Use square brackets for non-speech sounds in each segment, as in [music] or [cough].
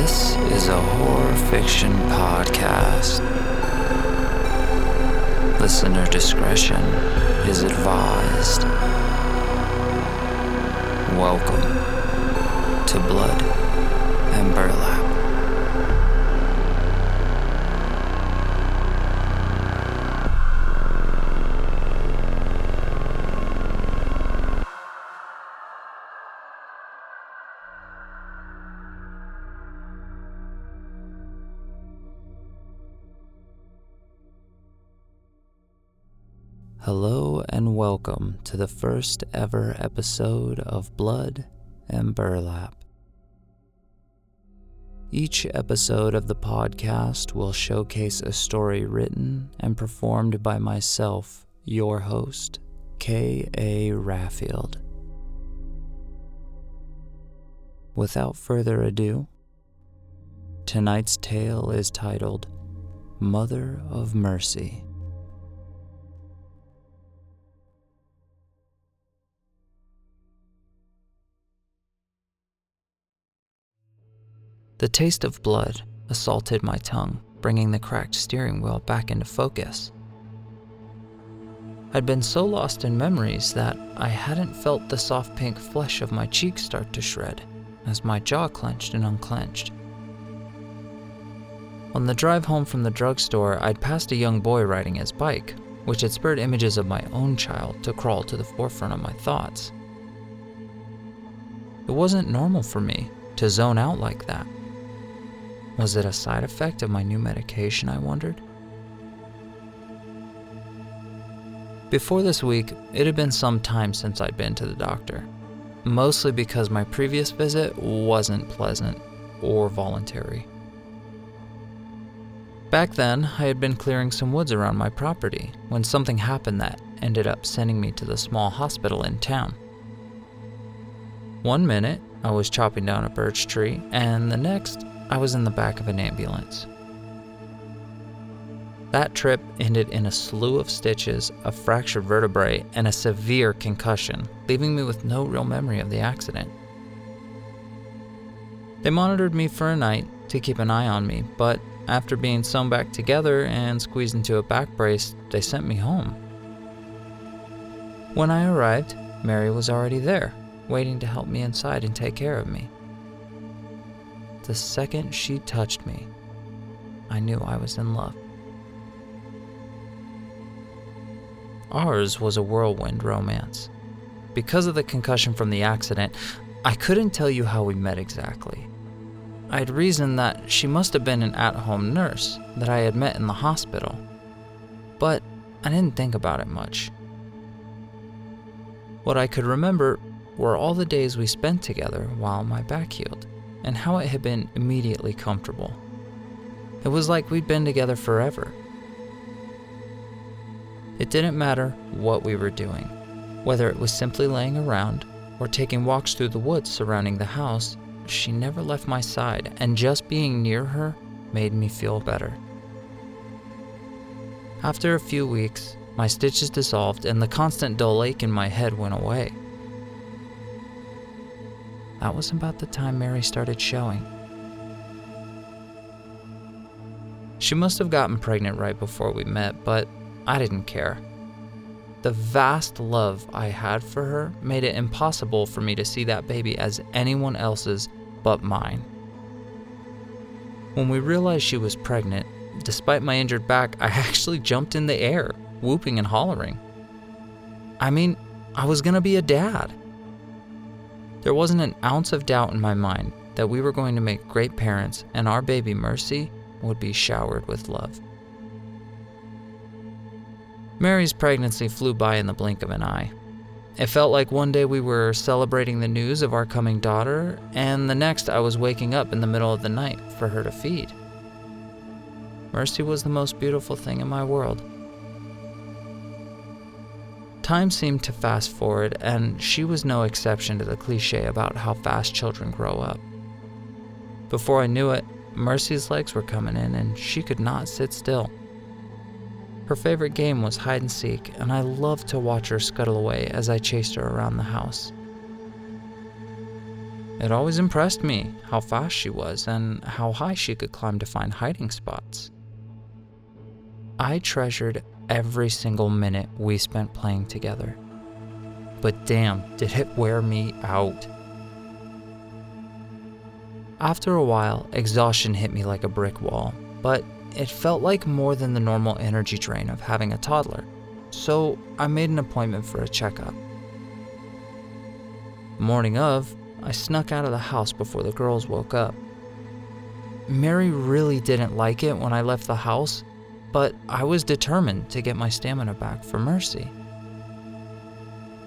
This is a horror fiction podcast. Listener discretion is advised. Welcome to Blood to the first ever episode of Blood and Burlap. Each episode of the podcast will showcase a story written and performed by myself, your host, K.A. Raffield. Without further ado, tonight's tale is titled Mother of Mercy. The taste of blood assaulted my tongue, bringing the cracked steering wheel back into focus. I'd been so lost in memories that I hadn't felt the soft pink flesh of my cheeks start to shred as my jaw clenched and unclenched. On the drive home from the drugstore, I'd passed a young boy riding his bike, which had spurred images of my own child to crawl to the forefront of my thoughts. It wasn't normal for me to zone out like that. Was it a side effect of my new medication, I wondered? Before this week, it had been some time since I'd been to the doctor, mostly because my previous visit wasn't pleasant or voluntary. Back then, I had been clearing some woods around my property when something happened that ended up sending me to the small hospital in town. One minute, I was chopping down a birch tree, and the next, I was in the back of an ambulance. That trip ended in a slew of stitches, a fractured vertebrae, and a severe concussion, leaving me with no real memory of the accident. They monitored me for a night to keep an eye on me, but after being sewn back together and squeezed into a back brace, they sent me home. When I arrived, Mary was already there, waiting to help me inside and take care of me. The second she touched me, I knew I was in love. Ours was a whirlwind romance. Because of the concussion from the accident, I couldn't tell you how we met exactly. I'd reasoned that she must have been an at home nurse that I had met in the hospital, but I didn't think about it much. What I could remember were all the days we spent together while my back healed and how it had been immediately comfortable. It was like we'd been together forever. It didn't matter what we were doing, whether it was simply laying around or taking walks through the woods surrounding the house, she never left my side, and just being near her made me feel better. After a few weeks, my stitches dissolved and the constant dull ache in my head went away. That was about the time Mary started showing. She must have gotten pregnant right before we met, but I didn't care. The vast love I had for her made it impossible for me to see that baby as anyone else's but mine. When we realized she was pregnant, despite my injured back, I [laughs] actually jumped in the air, whooping and hollering. I mean, I was gonna be a dad. There wasn't an ounce of doubt in my mind that we were going to make great parents and our baby Mercy would be showered with love. Mary's pregnancy flew by in the blink of an eye. It felt like one day we were celebrating the news of our coming daughter, and the next I was waking up in the middle of the night for her to feed. Mercy was the most beautiful thing in my world. Time seemed to fast forward, and she was no exception to the cliche about how fast children grow up. Before I knew it, Mercy's legs were coming in, and she could not sit still. Her favorite game was hide and seek, and I loved to watch her scuttle away as I chased her around the house. It always impressed me how fast she was and how high she could climb to find hiding spots. I treasured every single minute we spent playing together. But damn, did it wear me out. After a while, exhaustion hit me like a brick wall, but it felt like more than the normal energy drain of having a toddler, so I made an appointment for a checkup. Morning of, I snuck out of the house before the girls woke up. Mary really didn't like it when I left the house, but I was determined to get my stamina back for Mercy.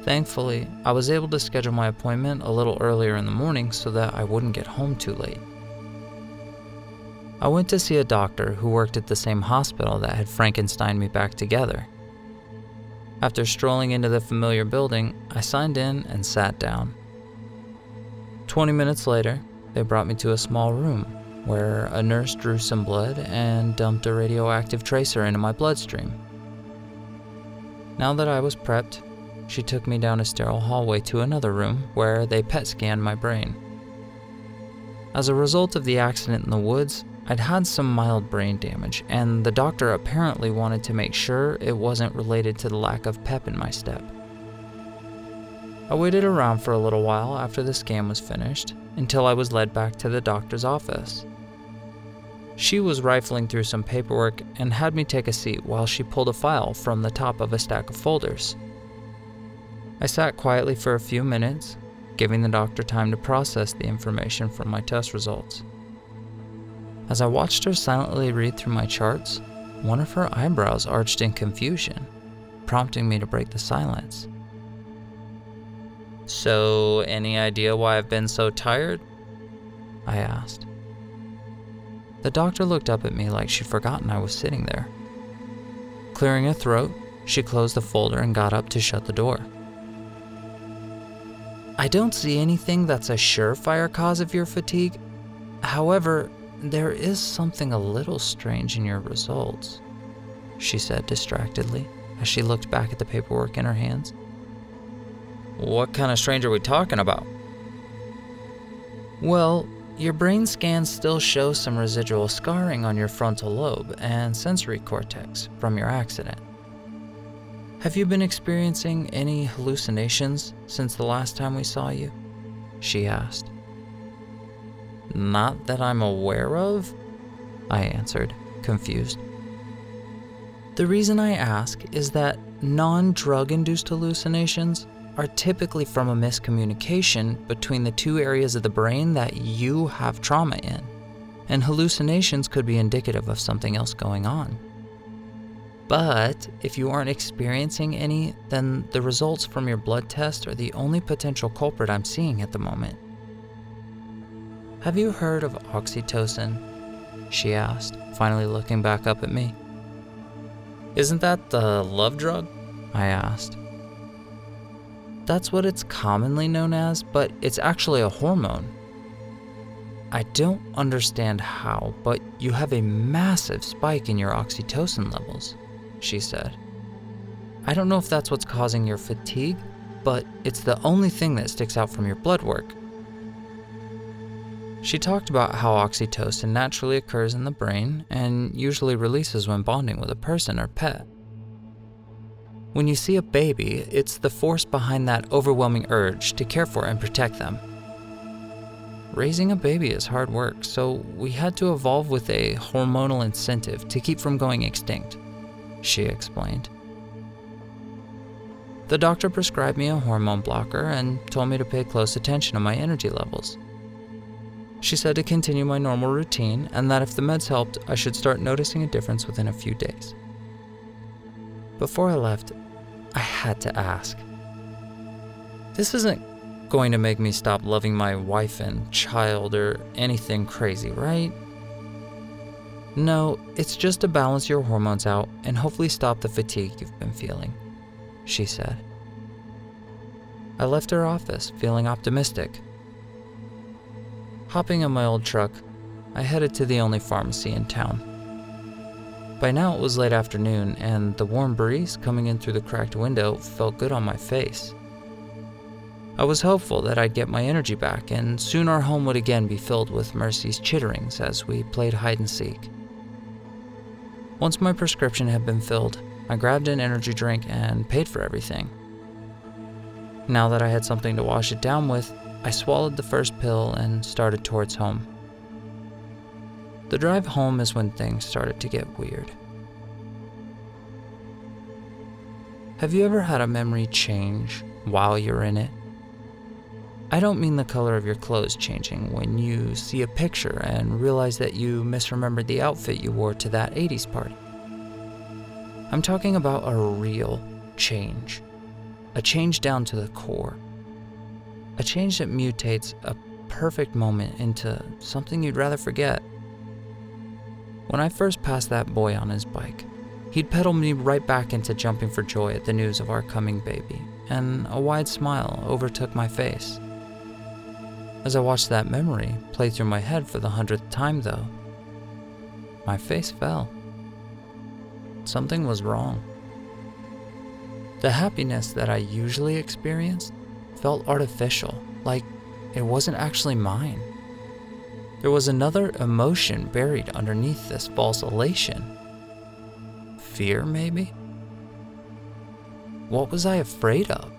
Thankfully, I was able to schedule my appointment a little earlier in the morning so that I wouldn't get home too late. I went to see a doctor who worked at the same hospital that had Frankenstein me back together. After strolling into the familiar building, I signed in and sat down. 20 minutes later, they brought me to a small room where a nurse drew some blood and dumped a radioactive tracer into my bloodstream. Now that I was prepped, she took me down a sterile hallway to another room where they PET scanned my brain. As a result of the accident in the woods, I'd had some mild brain damage, and the doctor apparently wanted to make sure it wasn't related to the lack of pep in my step. I waited around for a little while after the scan was finished until I was led back to the doctor's office. She was rifling through some paperwork and had me take a seat while she pulled a file from the top of a stack of folders. I sat quietly for a few minutes, giving the doctor time to process the information from my test results. As I watched her silently read through my charts, one of her eyebrows arched in confusion, prompting me to break the silence. So, any idea why I've been so tired? I asked. The doctor looked up at me like she'd forgotten I was sitting there. Clearing her throat, she closed the folder and got up to shut the door. I don't see anything that's a surefire cause of your fatigue. However, there is something a little strange in your results, she said distractedly as she looked back at the paperwork in her hands. What kind of strange are we talking about? Well, your brain scans still show some residual scarring on your frontal lobe and sensory cortex from your accident. Have you been experiencing any hallucinations since the last time we saw you? She asked. Not that I'm aware of, I answered, confused. The reason I ask is that non drug induced hallucinations are typically from a miscommunication between the two areas of the brain that you have trauma in, and hallucinations could be indicative of something else going on. But if you aren't experiencing any, then the results from your blood test are the only potential culprit I'm seeing at the moment. Have you heard of oxytocin? She asked, finally looking back up at me. Isn't that the love drug? I asked. That's what it's commonly known as, but it's actually a hormone. I don't understand how, but you have a massive spike in your oxytocin levels, she said. I don't know if that's what's causing your fatigue, but it's the only thing that sticks out from your blood work. She talked about how oxytocin naturally occurs in the brain and usually releases when bonding with a person or pet. When you see a baby, it's the force behind that overwhelming urge to care for and protect them. Raising a baby is hard work, so we had to evolve with a hormonal incentive to keep from going extinct, she explained. The doctor prescribed me a hormone blocker and told me to pay close attention to my energy levels. She said to continue my normal routine and that if the meds helped, I should start noticing a difference within a few days. Before I left, I had to ask. This isn't going to make me stop loving my wife and child or anything crazy, right? No, it's just to balance your hormones out and hopefully stop the fatigue you've been feeling, she said. I left her office feeling optimistic Hopping in my old truck, I headed to the only pharmacy in town. By now it was late afternoon, and the warm breeze coming in through the cracked window felt good on my face. I was hopeful that I'd get my energy back, and soon our home would again be filled with Mercy's chitterings as we played hide and seek. Once my prescription had been filled, I grabbed an energy drink and paid for everything. Now that I had something to wash it down with, I swallowed the first pill and started towards home. The drive home is when things started to get weird. Have you ever had a memory change while you're in it? I don't mean the color of your clothes changing when you see a picture and realize that you misremembered the outfit you wore to that 80s party. I'm talking about a real change, a change down to the core, a change that mutates a perfect moment into something you'd rather forget. When I first passed that boy on his bike, he'd pedal me right back into jumping for joy at the news of our coming baby, and a wide smile overtook my face. As I watched that memory play through my head for the hundredth time, though, my face fell. Something was wrong. The happiness that I usually experienced felt artificial, like it wasn't actually mine. There was another emotion buried underneath this false elation. Fear, maybe? What was I afraid of?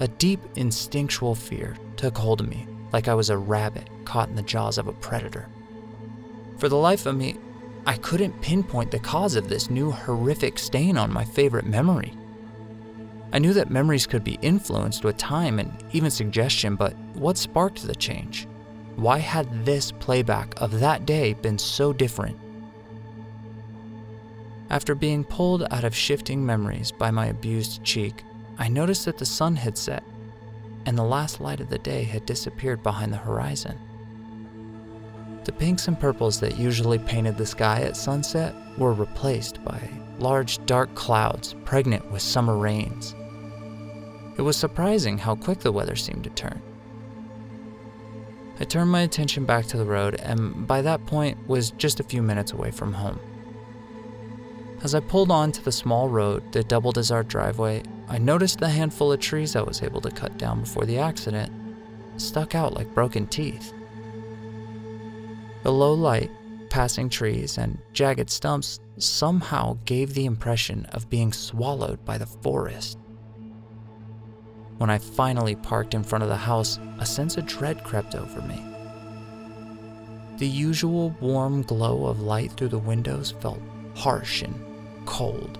A deep instinctual fear took hold of me like I was a rabbit caught in the jaws of a predator. For the life of me, I couldn't pinpoint the cause of this new horrific stain on my favorite memory. I knew that memories could be influenced with time and even suggestion, but what sparked the change? Why had this playback of that day been so different? After being pulled out of shifting memories by my abused cheek, I noticed that the sun had set and the last light of the day had disappeared behind the horizon. The pinks and purples that usually painted the sky at sunset were replaced by large dark clouds pregnant with summer rains. It was surprising how quick the weather seemed to turn. I turned my attention back to the road and by that point was just a few minutes away from home. As I pulled onto the small road that doubled as our driveway, I noticed the handful of trees I was able to cut down before the accident stuck out like broken teeth. The low light, passing trees, and jagged stumps somehow gave the impression of being swallowed by the forest. When I finally parked in front of the house, a sense of dread crept over me. The usual warm glow of light through the windows felt harsh and cold.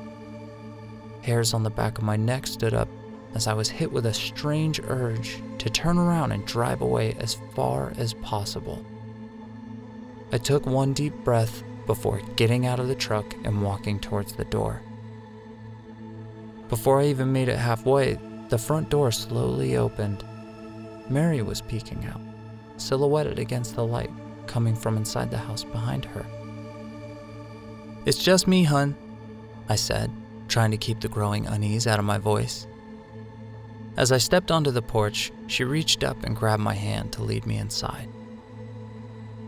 Hairs on the back of my neck stood up as I was hit with a strange urge to turn around and drive away as far as possible. I took one deep breath before getting out of the truck and walking towards the door. Before I even made it halfway, the front door slowly opened. Mary was peeking out, silhouetted against the light coming from inside the house behind her. It's just me, hun, I said, trying to keep the growing unease out of my voice. As I stepped onto the porch, she reached up and grabbed my hand to lead me inside.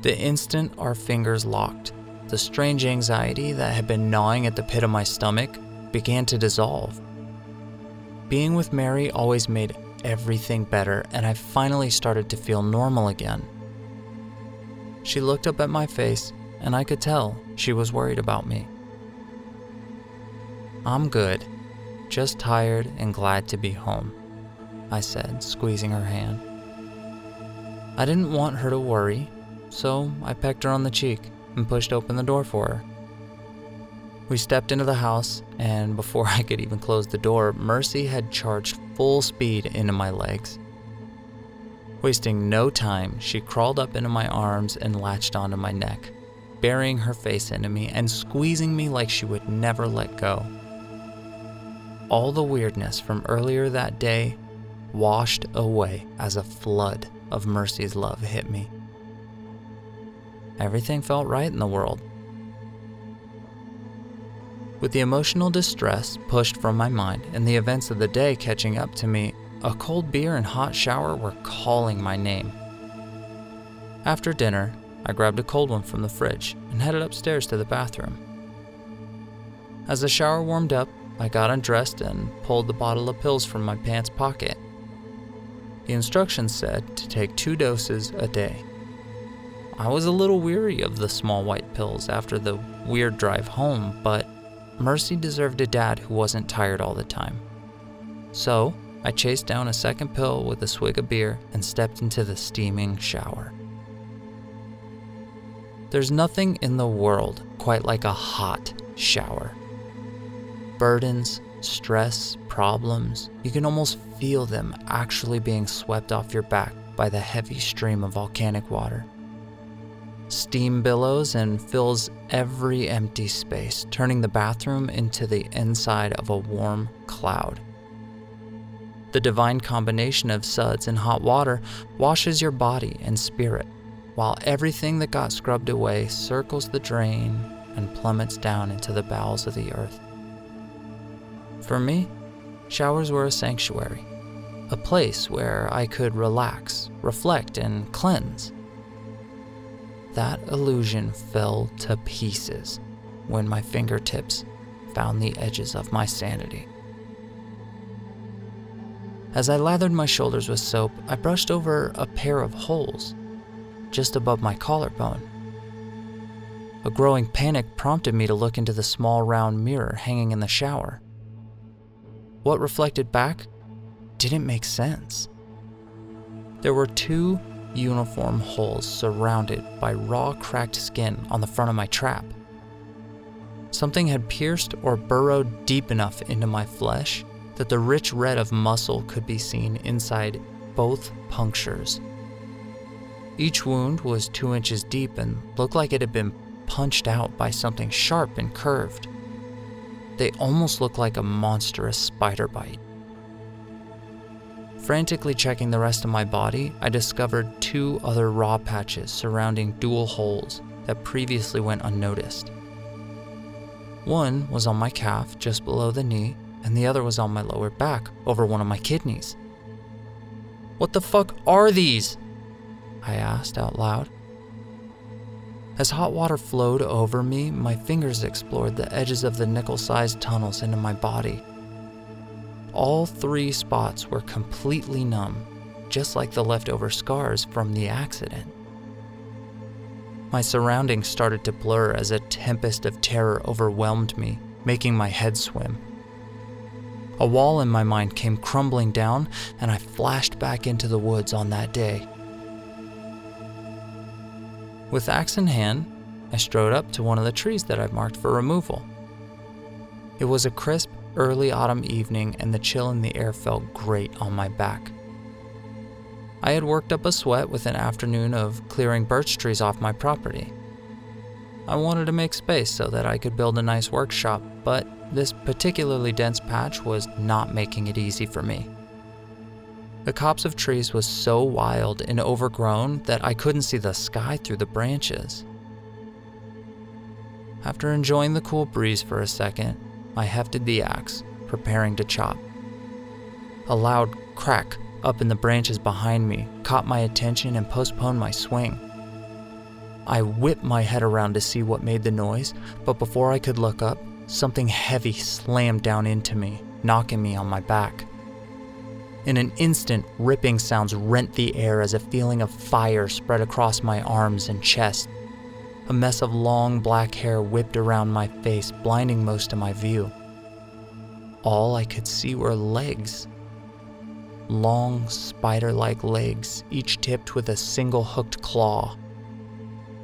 The instant our fingers locked, the strange anxiety that had been gnawing at the pit of my stomach began to dissolve. Being with Mary always made everything better, and I finally started to feel normal again. She looked up at my face, and I could tell she was worried about me. I'm good, just tired and glad to be home, I said, squeezing her hand. I didn't want her to worry, so I pecked her on the cheek and pushed open the door for her. We stepped into the house, and before [laughs] I could even close the door, Mercy had charged full speed into my legs. Wasting no time, she crawled up into my arms and latched onto my neck, burying her face into me and squeezing me like she would never let go all the weirdness from earlier that day washed away as a flood of Mercy's love hit me. Everything felt right in the world. With the emotional distress pushed from my mind and the events of the day catching up to me, a cold beer and hot shower were calling my name. After dinner, I grabbed a cold one from the fridge and headed upstairs to the bathroom. As the shower warmed up, I got undressed and pulled the bottle of pills from my pants pocket. The instructions said to take two doses a day. I was a little weary of the small white pills after the weird drive home, but Mercy deserved a dad who wasn't tired all the time. So, I chased down a second pill with a swig of beer and stepped into the steaming shower. There's nothing in the world quite like a hot shower. Burdens, stress, problems, you can almost feel them actually being swept off your back by the heavy stream of volcanic water. Steam billows and fills every empty space, turning the bathroom into the inside of a warm cloud. The divine combination of suds and hot water washes your body and spirit, while everything that got scrubbed away circles the drain and plummets down into the bowels of the earth. For me, showers were a sanctuary, a place where I could relax, reflect, and cleanse. That illusion fell to pieces when my fingertips found the edges of my sanity. As I lathered my shoulders with soap, I brushed over a pair of holes just above my collarbone. A growing panic prompted me to look into the small round mirror hanging in the shower. What reflected back didn't make sense. There were two uniform holes surrounded by raw, cracked skin on the front of my trap. Something had pierced or burrowed deep enough into my flesh that the rich red of muscle could be seen inside both punctures. Each wound was two inches deep and looked like it had been punched out by something sharp and curved. They almost looked like a monstrous spider bite. Frantically checking the rest of my body, I discovered two other raw patches surrounding dual holes that previously went unnoticed. One was on my calf just below the knee, and the other was on my lower back over one of my kidneys. What the fuck are these? I asked out loud. As hot water flowed over me, my fingers explored the edges of the nickel sized tunnels into my body. All three spots were completely numb, just like the leftover scars from the accident. My surroundings started to blur as a tempest of terror overwhelmed me, making my head swim. A wall in my mind came crumbling down, and I flashed back into the woods on that day. With axe in hand, I strode up to one of the trees that I'd marked for removal. It was a crisp, early autumn evening, and the chill in the air felt great on my back. I had worked up a sweat with an afternoon of clearing birch trees off my property. I wanted to make space so that I could build a nice workshop, but this particularly dense patch was not making it easy for me. The copse of trees was so wild and overgrown that I couldn't see the sky through the branches. After enjoying the cool breeze for a second, I hefted the axe, preparing to chop. A loud crack up in the branches behind me caught my attention and postponed my swing. I whipped my head around to see what made the noise, but before I could look up, something heavy slammed down into me, knocking me on my back. In an instant, ripping sounds rent the air as a feeling of fire spread across my arms and chest. A mess of long black hair whipped around my face, blinding most of my view. All I could see were legs. Long, spider like legs, each tipped with a single hooked claw.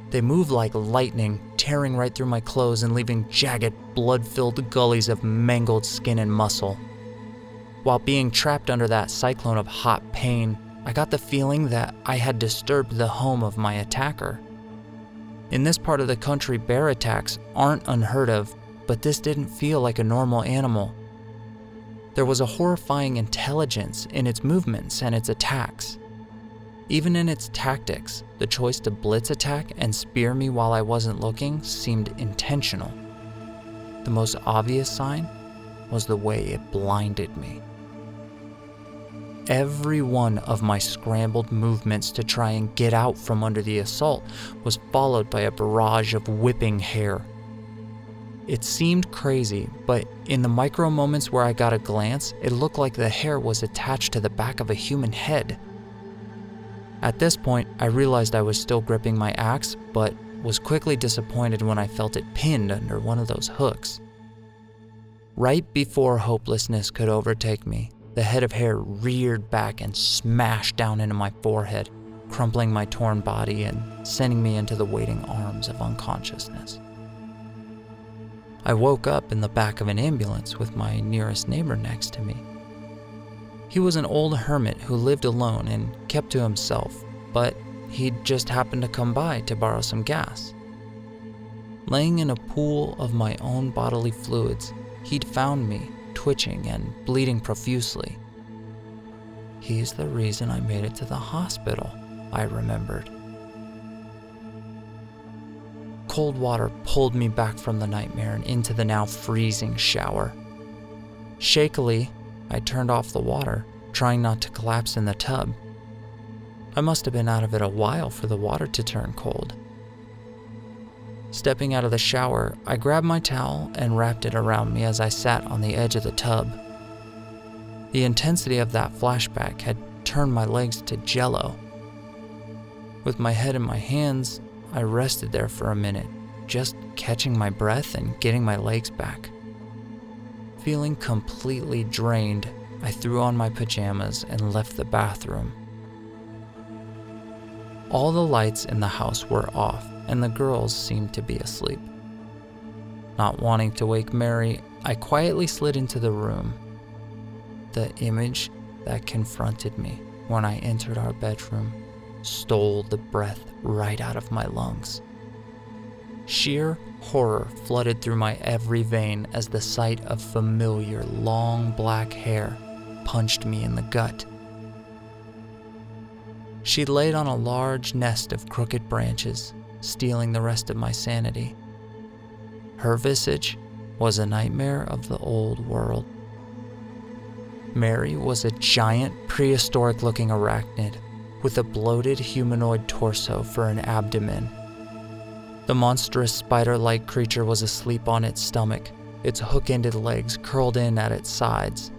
They moved like lightning, tearing right through my clothes and leaving jagged, blood filled gullies of mangled skin and muscle. While being trapped under that cyclone of hot pain, I got the feeling that I had disturbed the home of my attacker. In this part of the country, bear attacks aren't unheard of, but this didn't feel like a normal animal. There was a horrifying intelligence in its movements and its attacks. Even in its tactics, the choice to blitz attack and spear me while I wasn't looking seemed intentional. The most obvious sign was the way it blinded me. Every one of my scrambled movements to try and get out from under the assault was followed by a barrage of whipping hair. It seemed crazy, but in the micro moments where I got a glance, it looked like the hair was attached to the back of a human head At this point, I realized I was still gripping my axe, but was quickly disappointed when I felt it pinned under one of those hooks. Right before hopelessness could overtake me, the head of hair reared back and smashed down into my forehead, crumpling my torn body and sending me into the waiting arms of unconsciousness. I woke up in the back of an ambulance with my nearest neighbor next to me. He was an old hermit who lived alone and kept to himself, but he'd just happened to come by to borrow some gas. Laying in a pool of my own bodily fluids, he'd found me twitching and bleeding profusely. He's the reason I made it to the hospital, I remembered. Cold water pulled me back from the nightmare and into the now freezing shower. Shakily, I turned off the water, trying not to collapse in the tub. I must have been out of it a while for the water to turn cold. Stepping out of the shower, I grabbed my towel and wrapped it around me as I sat on the edge of the tub. The intensity of that flashback had turned my legs to jello. With my head in my hands, I rested there for a minute, just catching my breath and getting my legs back. Feeling completely drained, I threw on my pajamas and left the bathroom. All the lights in the house were off, and the girls seemed to be asleep. Not wanting to wake Mary, I quietly slid into the room. The image that confronted me when I entered our bedroom stole the breath right out of my lungs. Sheer horror flooded through my every vein as the sight of familiar long black hair punched me in the gut. She laid on a large nest of crooked branches, stealing the rest of my sanity. Her visage was a nightmare of the old world. Mary was a giant, prehistoric looking arachnid with a bloated humanoid torso for an abdomen the monstrous spider like creature was asleep on its stomach, its hook ended legs curled in at its sides.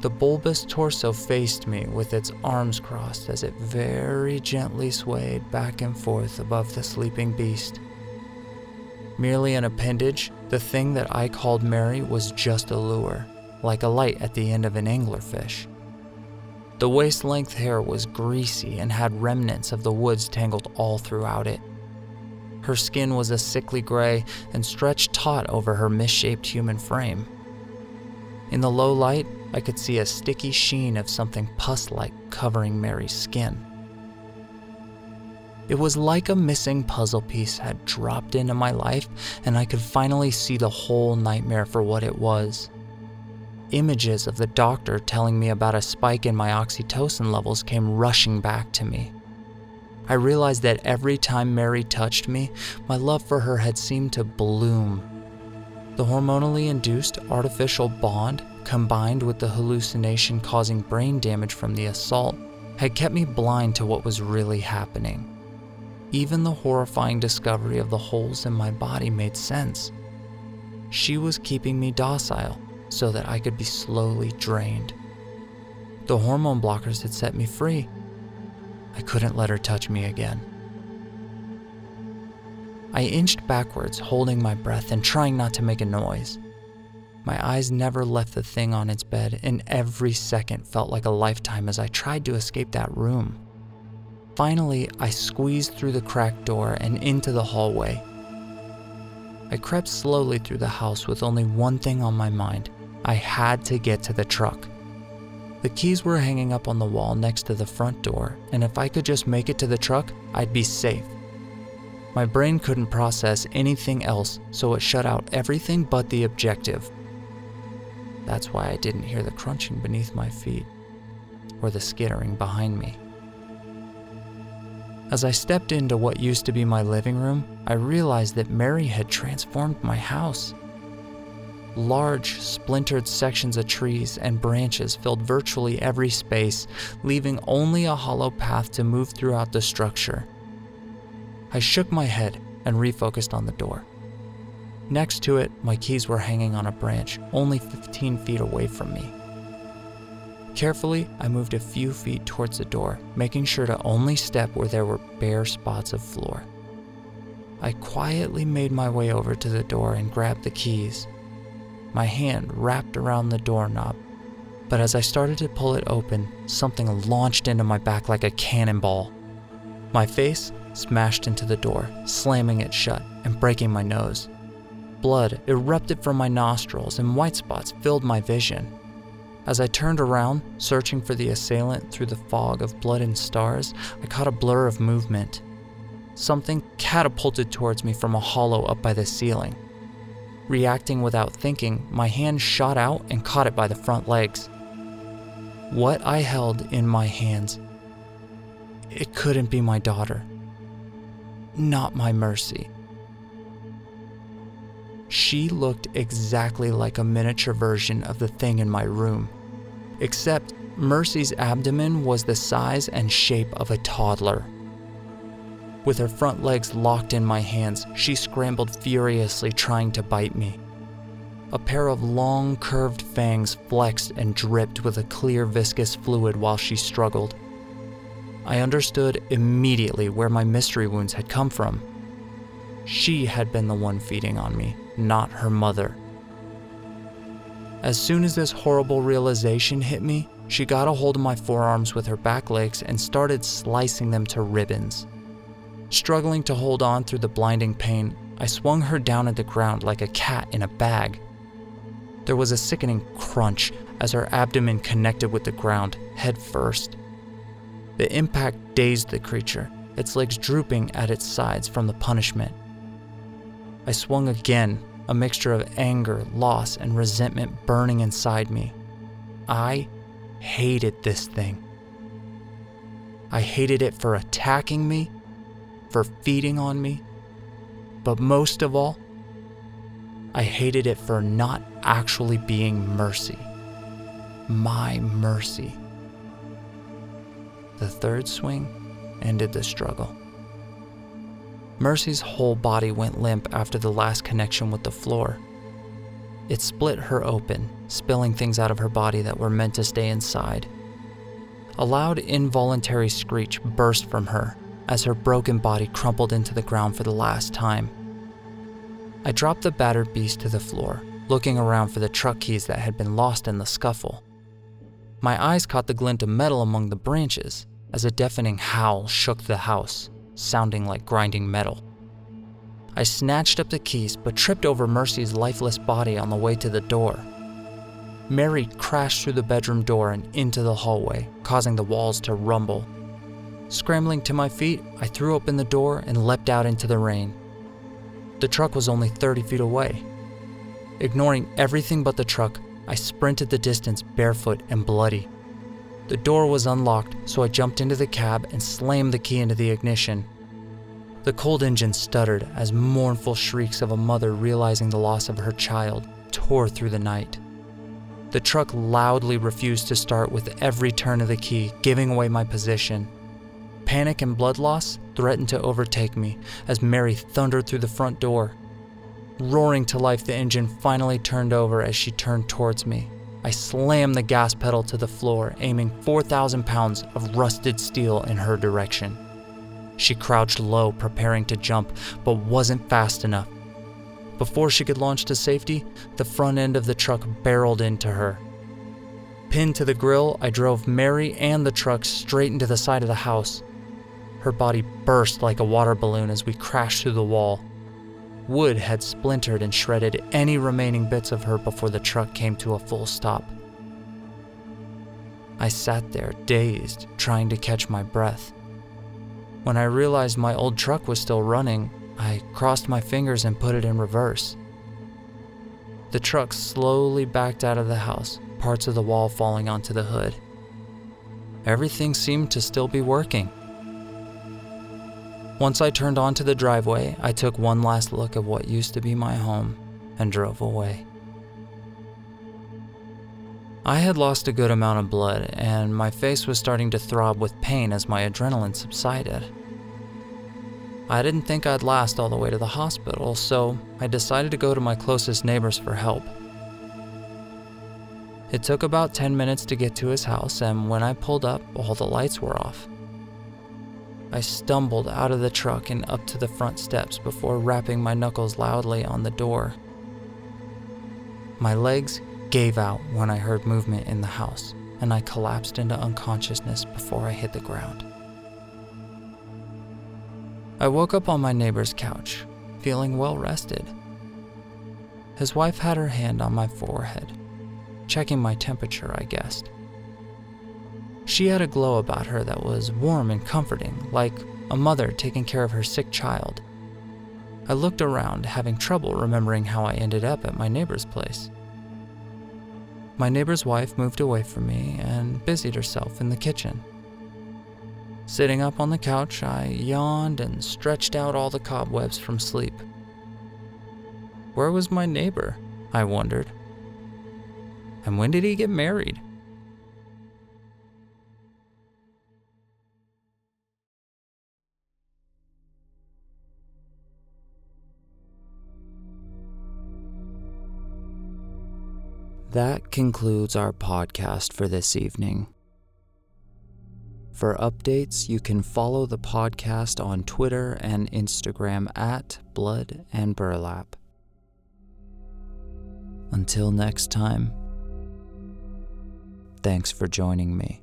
The bulbous torso faced me with its arms crossed as it very gently swayed back and forth above the sleeping beast. Merely an appendage, the thing that I called Mary was just a lure, like a light at the end of an anglerfish. The waist length hair was greasy and had remnants of the woods tangled all throughout it. Her skin was a sickly gray and stretched taut over her misshaped human frame. In the low light, I could see a sticky sheen of something pus like covering Mary's skin. It was like a missing puzzle piece had dropped into my life, and I could finally see the whole nightmare for what it was. Images of the doctor telling me about a spike in my oxytocin levels came rushing back to me. I realized that every time Mary touched me, my love for her had seemed to bloom. The hormonally induced artificial bond, combined with the hallucination causing brain damage from the assault, had kept me blind to what was really happening. Even the horrifying discovery of the holes in my body made sense. She was keeping me docile so that I could be slowly drained. The hormone blockers had set me free, I couldn't let her touch me again. I inched backwards, holding my breath and trying not to make a noise. My eyes never left the thing on its bed, and every second felt like a lifetime as I tried to escape that room. Finally, I squeezed through the cracked door and into the hallway. I crept slowly through the house with only one thing on my mind I had to get to the truck. The keys were hanging up on the wall next to the front door, and if I could just make it to the truck, I'd be safe. My brain couldn't process anything else, so it shut out everything but the objective. That's why I didn't hear the crunching beneath my feet or the skittering behind me. As I stepped into what used to be my living room, I realized that Mary had transformed my house. Large, splintered sections of trees and branches filled virtually every space, leaving only a hollow path to move throughout the structure. I shook my head and refocused on the door. Next to it, my keys were hanging on a branch, only 15 feet away from me. Carefully, I moved a few feet towards the door, making sure to only step where there were bare spots of floor. I quietly made my way over to the door and grabbed the keys. My hand wrapped around the doorknob, but as I started to pull it open, something launched into my back like a cannonball. My face smashed into the door, slamming it shut and breaking my nose. Blood erupted from my nostrils and white spots filled my vision. As I turned around, searching for the assailant through the fog of blood and stars, I caught a blur of movement. Something catapulted towards me from a hollow up by the ceiling. Reacting without thinking, my hand shot out and caught it by the front legs. What I held in my hands, it couldn't be my daughter. Not my Mercy. She looked exactly like a miniature version of the thing in my room, except Mercy's abdomen was the size and shape of a toddler. With her front legs locked in my hands, she scrambled furiously, trying to bite me. A pair of long, curved fangs flexed and dripped with a clear, viscous fluid while she struggled. I understood immediately where my mystery wounds had come from. She had been the one feeding on me, not her mother. As soon as this horrible realization hit me, she got a hold of my forearms with her back legs and started slicing them to ribbons. Struggling to hold on through the blinding pain, I swung her down at the ground like a cat in a bag. There was a sickening crunch as her abdomen connected with the ground, head first. The impact dazed the creature, its legs drooping at its sides from the punishment. I swung again, a mixture of anger, loss, and resentment burning inside me. I hated this thing. I hated it for attacking me, for feeding on me, but most of all, I hated it for not actually being mercy. My mercy. The third swing ended the struggle. Mercy's whole body went limp after the last connection with the floor. It split her open, spilling things out of her body that were meant to stay inside. A loud, involuntary screech burst from her as her broken body crumpled into the ground for the last time. I dropped the battered beast to the floor, looking around for the truck keys that had been lost in the scuffle. My eyes caught the glint of metal among the branches as a deafening howl shook the house sounding like grinding metal. I snatched up the keys but tripped over Mercy's lifeless body on the way to the door. Mary crashed through the bedroom door and into the hallway, causing the walls to rumble. Scrambling to my feet, I threw open the door and leapt out into the rain. The truck was only 30 feet away. Ignoring everything but the truck, I sprinted the distance barefoot and bloody. The door was unlocked, so I jumped into the cab and slammed the key into the ignition. The cold engine stuttered as mournful shrieks of a mother realizing the loss of her child tore through the night. The truck loudly refused to start with every turn of the key, giving away my position. Panic and blood loss threatened to overtake me as Mary thundered through the front door. Roaring to life, the engine finally turned over as she turned towards me. I slammed the gas pedal to the floor, aiming 4,000 pounds of rusted steel in her direction. She crouched low, preparing to jump, but wasn't fast enough. Before she could launch to safety, the front end of the truck barreled into her. Pinned to the grill, I drove Mary and the truck straight into the side of the house. Her body burst like a water balloon as we crashed through the wall. Wood had splintered and shredded any remaining bits of her before the truck came to a full stop. I sat there, dazed, trying to catch my breath. When I realized my old truck was still running, I crossed my fingers and put it in reverse. The truck slowly backed out of the house, parts of the wall falling onto the hood. Everything seemed to still be working. Once I turned onto the driveway, I took one last look at what used to be my home and drove away. I had lost a good amount of blood, and my face was starting to throb with pain as my adrenaline subsided. I didn't think I'd last all the way to the hospital, so I decided to go to my closest neighbors for help. It took about 10 minutes to get to his house, and when I pulled up, all the lights were off. I stumbled out of the truck and up to the front steps before rapping my knuckles loudly on the door. My legs gave out when I heard movement in the house, and I collapsed into unconsciousness before I hit the ground. I woke up on my neighbor's couch, feeling well rested. His wife had her hand on my forehead, checking my temperature, I guessed. She had a glow about her that was warm and comforting, like a mother taking care of her sick child. I looked around, having trouble remembering how I ended up at my neighbor's place. My neighbor's wife moved away from me and busied herself in the kitchen. Sitting up on the couch, I yawned and stretched out all the cobwebs from sleep. Where was my neighbor? I wondered. And when did he get married? That concludes our podcast for this evening. For updates, you can follow the podcast on Twitter and Instagram at Blood and Burlap. Until next time, thanks for joining me.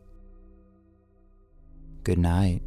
Good night.